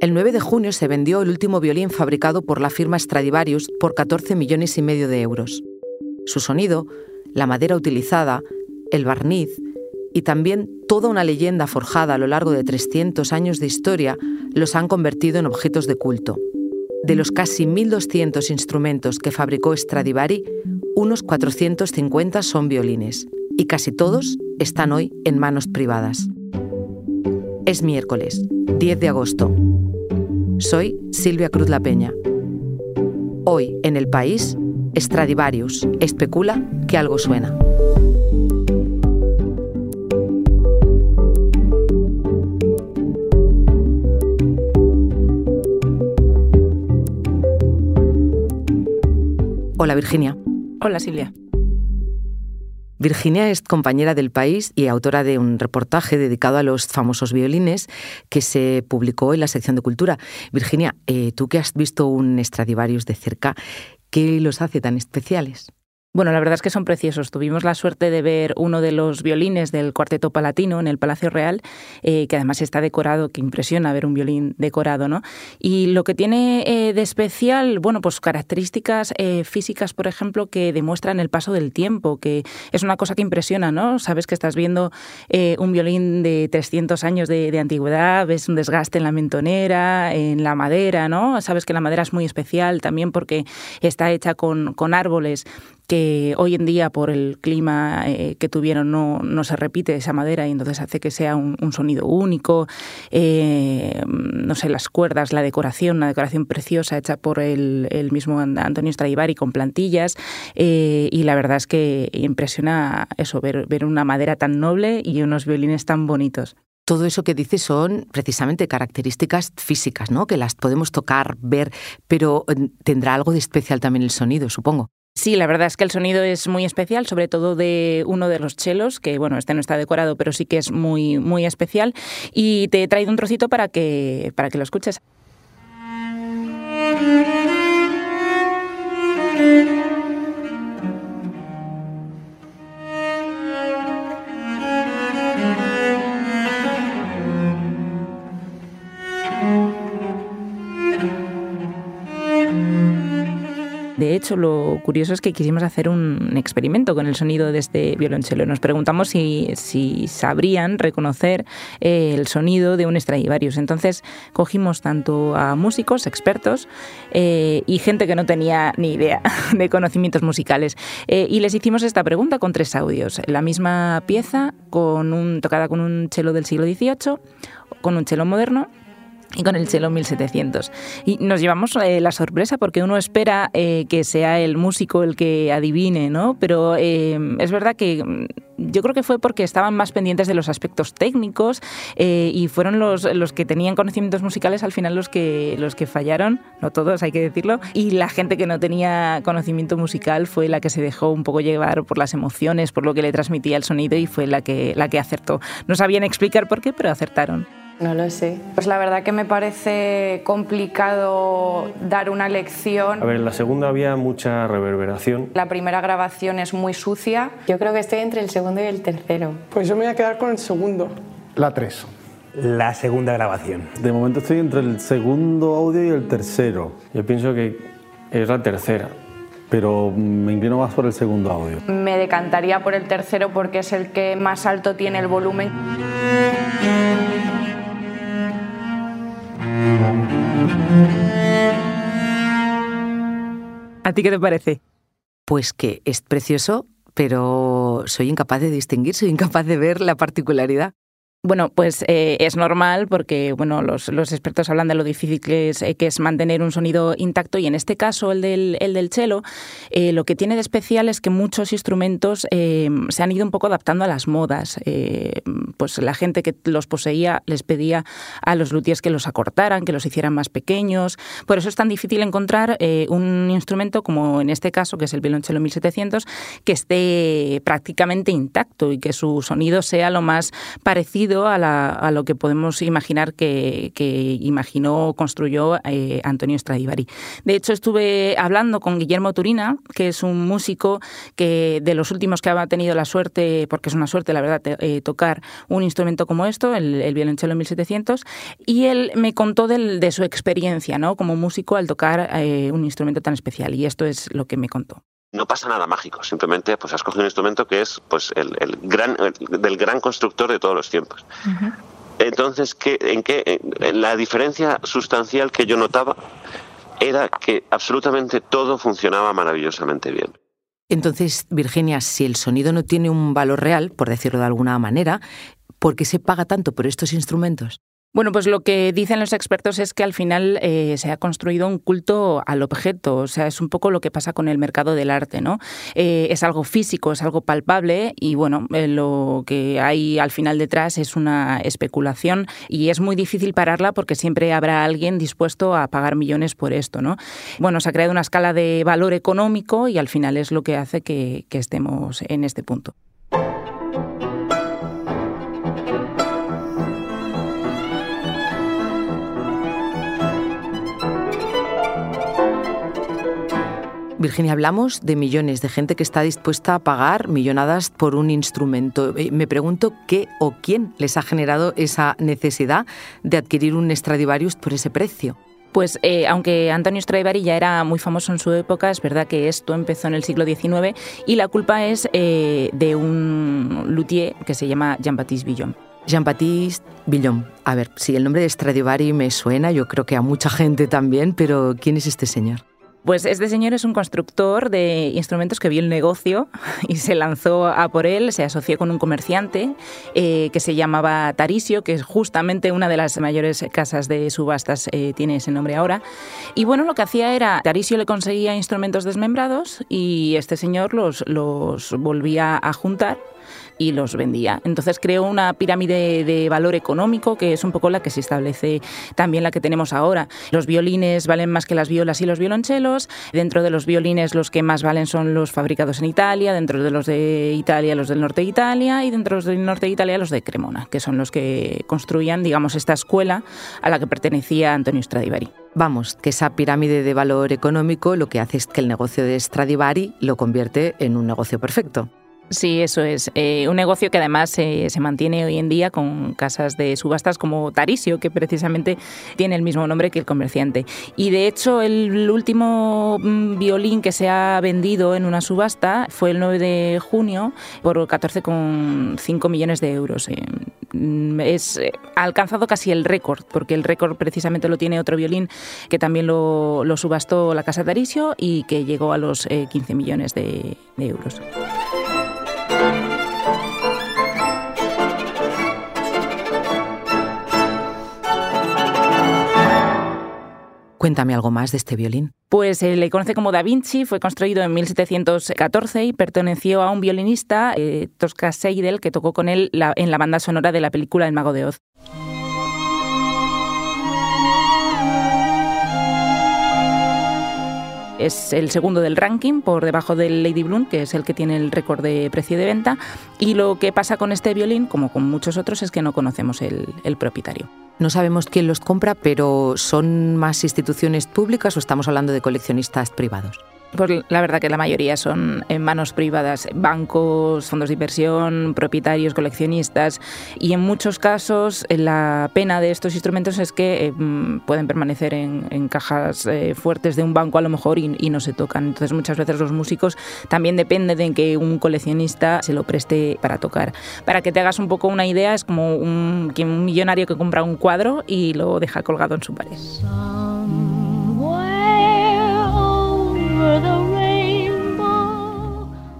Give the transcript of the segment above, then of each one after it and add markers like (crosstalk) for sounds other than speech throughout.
El 9 de junio se vendió el último violín fabricado por la firma Stradivarius por 14 millones y medio de euros. Su sonido, la madera utilizada, el barniz y también toda una leyenda forjada a lo largo de 300 años de historia los han convertido en objetos de culto. De los casi 1.200 instrumentos que fabricó Stradivari, unos 450 son violines y casi todos están hoy en manos privadas. Es miércoles, 10 de agosto. Soy Silvia Cruz La Peña. Hoy, en el país, Stradivarius especula que algo suena. Hola Virginia. Hola Silvia. Virginia es compañera del país y autora de un reportaje dedicado a los famosos violines que se publicó en la sección de cultura. Virginia, eh, tú que has visto un Stradivarius de cerca, ¿qué los hace tan especiales? Bueno, la verdad es que son preciosos. Tuvimos la suerte de ver uno de los violines del Cuarteto Palatino en el Palacio Real, eh, que además está decorado, que impresiona ver un violín decorado, ¿no? Y lo que tiene eh, de especial, bueno, pues características eh, físicas, por ejemplo, que demuestran el paso del tiempo, que es una cosa que impresiona, ¿no? Sabes que estás viendo un violín de 300 años de, antigüedad, ves un desgaste en la mentonera, en la madera, ¿no? Sabes que la madera es muy especial también porque está hecha con, con árboles que hoy en día por el clima eh, que tuvieron no, no, se repite esa madera y entonces hace que sea un, sonido único. Eh, no sé, las cuerdas, la decoración, una decoración preciosa hecha por el, el mismo Antonio Stradivari con plantillas eh, y la verdad es que impresiona eso, ver, ver una madera tan noble y unos violines tan bonitos. Todo eso que dices son precisamente características físicas, ¿no? Que las podemos tocar, ver, pero tendrá algo de especial también el sonido, supongo. Sí, la verdad es que el sonido es muy especial, sobre todo de uno de los chelos, que bueno, este no está decorado, pero sí que es muy, muy especial. Y te he traído un trocito para que, para que lo escuches. De hecho, lo curioso es que quisimos hacer un experimento con el sonido de este violonchelo. Nos preguntamos si, si sabrían reconocer eh, el sonido de un Stradivarius. Entonces cogimos tanto a músicos, expertos eh, y gente que no tenía ni idea (laughs) de conocimientos musicales. Eh, y les hicimos esta pregunta con tres audios. La misma pieza con un, tocada con un chelo del siglo XVIII, con un chelo moderno y con el cello 1700. Y nos llevamos eh, la sorpresa porque uno espera eh, que sea el músico el que adivine, ¿no? Pero eh, es verdad que mm, yo creo que fue porque estaban más pendientes de los aspectos técnicos y fueron los, los que tenían conocimientos musicales al final los que, los que fallaron, no todos hay que decirlo, y la gente que no tenía conocimiento musical fue la que se dejó un poco llevar por las emociones, por lo que le transmitía el sonido y fue la que, la que acertó. No sabían explicar por qué, pero acertaron. No lo sé. Pues la verdad que me parece complicado dar una lección. A ver, en la segunda había mucha reverberación. La primera grabación es muy sucia. Yo creo que estoy entre el segundo y el tercero. Pues yo me voy a quedar con el segundo. La 3. La segunda grabación. De momento estoy entre el segundo audio y el tercero. Yo pienso que es la tercera pero me inclino más por el segundo audio. Me decantaría por el tercero porque es el que más alto tiene el volumen. ¿A ti qué te parece? Pues que es precioso, pero soy incapaz de distinguir, soy incapaz de ver la particularidad. Bueno, pues eh, es normal porque bueno, los, expertos hablan de lo difícil que es, eh, que es, mantener un sonido intacto y en este caso el del, el del cello, eh, lo que tiene de especial es que muchos instrumentos se han ido un poco adaptando a las modas. pues la gente que los poseía les pedía a los luthiers que los acortaran, que los hicieran más pequeños. Por eso es tan difícil encontrar un instrumento como en este caso, que es el violonchelo 1700, que esté prácticamente intacto y que su sonido sea lo más parecido a, lo que podemos imaginar que, imaginó, construyó eh, Antonio Stradivari. De hecho, estuve hablando con Guillermo Turina, que es un músico que de los últimos que ha tenido la suerte, porque es una suerte, la verdad, eh, tocar un instrumento como esto, el, el violonchelo 1700, y él me contó de su experiencia ¿no? como músico al tocar eh, un instrumento tan especial, y esto es lo que me contó no pasa nada mágico, simplemente pues has cogido un instrumento que es pues el, gran del gran constructor de todos los tiempos. Entonces, ¿qué, ¿en qué? la diferencia sustancial que yo notaba era que absolutamente todo funcionaba maravillosamente bien. Entonces, Virginia, si el sonido no tiene un valor real, por decirlo de alguna manera, ¿por qué se paga tanto por estos instrumentos? Bueno, pues lo que dicen los expertos es que al final eh, se ha construido un culto al objeto, o sea, es un poco lo que pasa con el mercado del arte, ¿no? Eh, es algo físico, es algo palpable y bueno, eh, lo que hay al final detrás es una especulación y es muy difícil pararla porque siempre habrá alguien dispuesto a pagar millones por esto, ¿no? Bueno, se ha creado una escala de valor económico y al final es lo que hace que estemos en este punto. Virginia, hablamos de millones, de gente que está dispuesta a pagar millonadas por un instrumento. Eh, me pregunto qué o quién les ha generado esa necesidad de adquirir un Stradivarius por ese precio. Pues eh, aunque Antonio Stradivari ya era muy famoso en su época, es verdad que esto empezó en el siglo XIX y la culpa es eh, de un luthier que se llama Jean-Baptiste Villon. Jean-Baptiste Villon. A ver, si el nombre de Stradivari me suena, yo creo que a mucha gente también, pero ¿quién es este señor? Pues este señor es un constructor de instrumentos que vio el negocio (laughs) y se lanzó a por él, se asoció con un comerciante eh, que se llamaba Tarisio, que es justamente una de las mayores casas de subastas, eh, tiene ese nombre ahora. Y bueno, lo que hacía era, Tarisio le conseguía instrumentos desmembrados y este señor los, los volvía a juntar y los vendía. Entonces creó una pirámide de valor económico que es un poco la que se establece también la que tenemos ahora. Los violines valen más que las violas y los violonchelos. Dentro de los violines los que más valen son los fabricados en Italia, dentro de los de Italia los del norte de Italia y dentro del norte de Italia los de Cremona, que son los que construían, digamos, esta escuela a la que pertenecía Antonio Stradivari. Vamos, que esa pirámide de valor económico lo que hace es que el negocio de Stradivari lo convierte en un negocio perfecto. Sí, eso es. Eh, un negocio que además se mantiene hoy en día con casas de subastas como Tarisio, que precisamente tiene el mismo nombre que el comerciante. Y de hecho, el último mm, violín que se ha vendido en una subasta fue el 9 de junio por 14,5 millones de euros. Eh, mm, es, eh, ha alcanzado casi el récord, porque el récord precisamente lo tiene otro violín que también lo, subastó la casa Tarisio y que llegó a los 15 millones de euros. Cuéntame algo más de este violín. Pues se le conoce como Da Vinci, fue construido en 1714 y perteneció a un violinista, eh, Tosca Seidel, que tocó con él en la banda sonora de la película El Mago de Oz. es el segundo del ranking, por debajo del Lady Bloom, que es el que tiene el récord de precio de venta. Y lo que pasa con este violín, como con muchos otros, es que no conocemos el propietario. No sabemos quién los compra, pero ¿son más instituciones públicas o estamos hablando de coleccionistas privados? Pues la verdad que la mayoría son en manos privadas, bancos, fondos de inversión, propietarios, coleccionistas y en muchos casos eh, la pena de estos instrumentos es que eh, mm, pueden permanecer en, cajas eh, fuertes de un banco a lo mejor y, no se tocan. Entonces muchas veces los músicos también depende de que un coleccionista se lo preste para tocar. Para que te hagas un poco una idea, es como un, un millonario que compra un cuadro y lo deja colgado en su pared.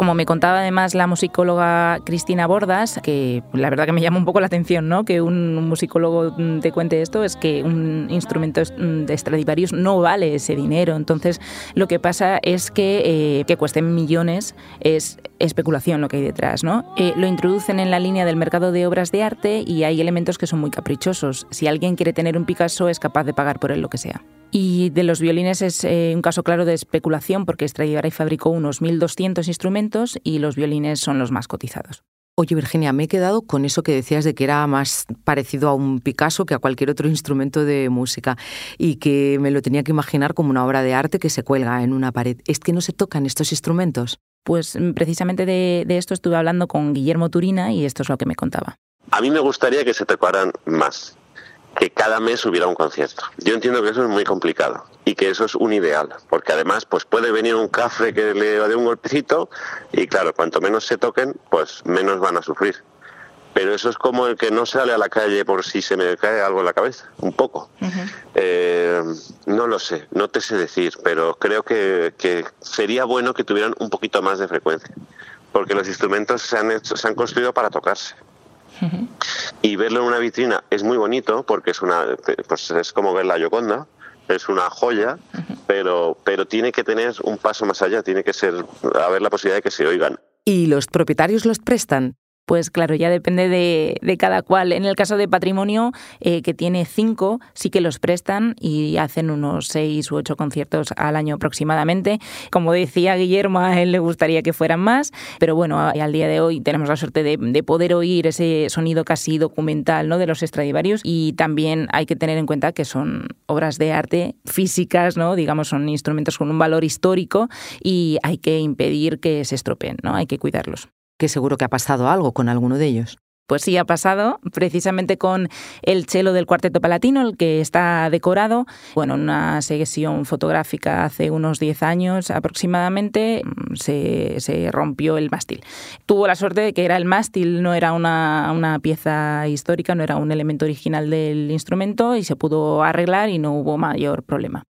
Como me contaba además la musicóloga Cristina Bordas, que la verdad que me llama un poco la atención, ¿no? Que un musicólogo te cuente esto, es que un instrumento de Stradivarius no vale ese dinero. Entonces, lo que pasa es que eh, que cuesten millones es especulación lo que hay detrás, ¿no? Eh, lo introducen en la línea del mercado de obras de arte y hay elementos que son muy caprichosos. Si alguien quiere tener un Picasso, es capaz de pagar por él lo que sea. Y de los violines es eh, un caso claro de especulación porque Stradivari fabricó unos 1.200 instrumentos y los violines son los más cotizados. Oye, Virginia, me he quedado con eso que decías de que era más parecido a un Picasso que a cualquier otro instrumento de música y que me lo tenía que imaginar como una obra de arte que se cuelga en una pared. ¿Es que no se tocan estos instrumentos? Pues mm, precisamente de, esto estuve hablando con Guillermo Turina y esto es lo que me contaba. A mí me gustaría que se tocaran más, que cada mes hubiera un concierto. Yo entiendo que eso es muy complicado y que eso es un ideal, porque además pues puede venir un cafre que le dé un golpecito y claro, cuanto menos se toquen, pues menos van a sufrir. Pero eso es como el que no sale a la calle por si se me cae algo en la cabeza, un poco. Eh, no lo sé, no te sé decir, pero creo que, que sería bueno que tuvieran un poquito más de frecuencia, porque los instrumentos se han, hecho, se han construido para tocarse. Y verlo en una vitrina es muy bonito porque es una pues es como ver la Yoconda, es una joya, pero, pero tiene que tener un paso más allá, tiene que ser haber la posibilidad de que se oigan. ¿Y los propietarios los prestan? Pues claro, ya depende de, cada cual. En el caso de patrimonio, eh, que tiene cinco, sí que los prestan y hacen unos seis u ocho conciertos al año aproximadamente. Como decía Guillermo, a él le gustaría que fueran más, pero bueno, al día de hoy tenemos la suerte de, poder oír ese sonido casi documental ¿no? de los Stradivarius y también hay que tener en cuenta que son obras de arte físicas, ¿no? digamos, son instrumentos con un valor histórico y hay que impedir que se estropeen, ¿no? hay que cuidarlos que seguro que ha pasado algo con alguno de ellos. Pues sí, ha pasado precisamente con el chelo del Cuarteto Palatino, el que está decorado. Bueno, en una sesión fotográfica hace unos 10 años aproximadamente mm, se, rompió el mástil. Tuvo la suerte de que era el mástil, no era una, una pieza histórica, no era un elemento original del instrumento y se pudo arreglar y no hubo mayor problema.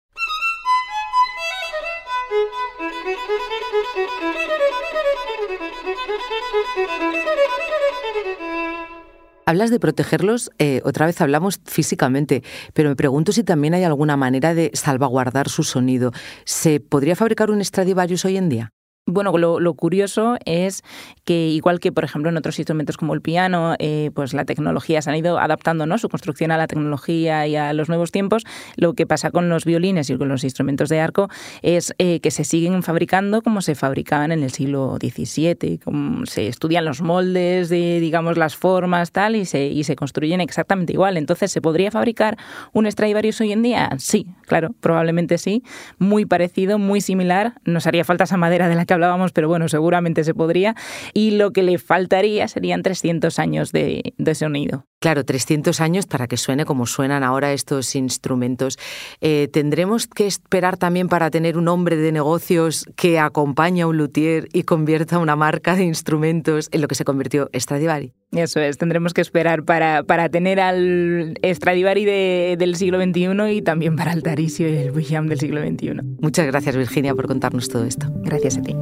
Hablas de protegerlos, eh, otra vez hablamos físicamente, pero me pregunto si también hay alguna manera de salvaguardar su sonido. ¿Se podría fabricar un Stradivarius hoy en día? Bueno, lo, curioso es que igual que, por ejemplo, en otros instrumentos como el piano, eh, pues la tecnología se han ido adaptando, ¿no? Su construcción a la tecnología y a los nuevos tiempos. Lo que pasa con los violines y con los instrumentos de arco es eh, que se siguen fabricando como se fabricaban en el siglo XVII, como se estudian los moldes de, digamos, las formas, tal, y se, y se construyen exactamente igual. Entonces, ¿se podría fabricar un Stradivarius hoy en día? Sí, claro, probablemente sí. Muy parecido, muy similar. Nos haría falta esa madera de la que hablábamos, pero bueno, seguramente se podría. Y lo que le faltaría serían 300 años de, sonido. Claro, 300 años para que suene como suenan ahora estos instrumentos. Eh, ¿Tendremos que esperar también para tener un hombre de negocios que acompañe a un luthier y convierta una marca de instrumentos en lo que se convirtió Stradivari? Eso es, tendremos que esperar para, para tener al Stradivari del siglo XXI y también para el Tarisio y el William del siglo XXI. Muchas gracias Virginia por contarnos todo esto. Gracias a ti.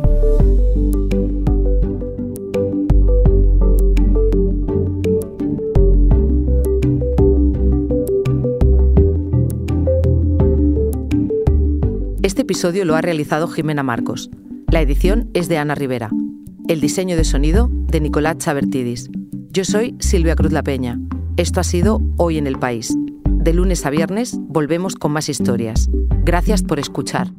Este episodio lo ha realizado Jimena Marcos. La edición es de Ana Rivera. El diseño de sonido de Nicolás Chabertidis. Yo soy Silvia Cruz La Peña. Esto ha sido Hoy en el País. De lunes a viernes volvemos con más historias. Gracias por escuchar.